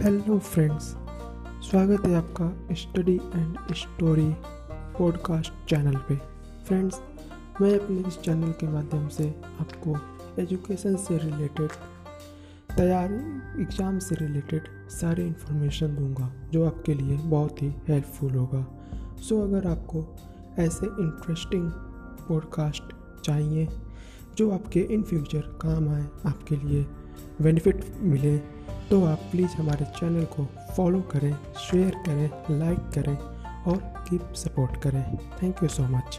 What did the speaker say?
Hello friends स्वागत है आपका study and story podcast channel पे। फ्रेंड्स मैं अपने इस चैनल के माध्यम से आपको एजुकेशन से रिलेटेड तैयारी एग्ज़ाम से रिलेटेड सारी इन्फॉर्मेशन दूँगा, जो आपके लिए बहुत ही हेल्पफुल होगा। सो अगर आपको ऐसे इंटरेस्टिंग पॉडकास्ट चाहिए, जो आपके इन फ्यूचर काम आए, आपके लिए बेनिफिट मिले तो आप प्लीज़ हमारे चैनल को फॉलो करें शेयर करें लाइक करें और कीप सपोर्ट करें। Thank you so much